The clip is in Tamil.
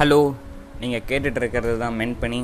ஹலோ நீங்கள் கேட்டுட்ருக்கிறது தான் மென் பண்ணி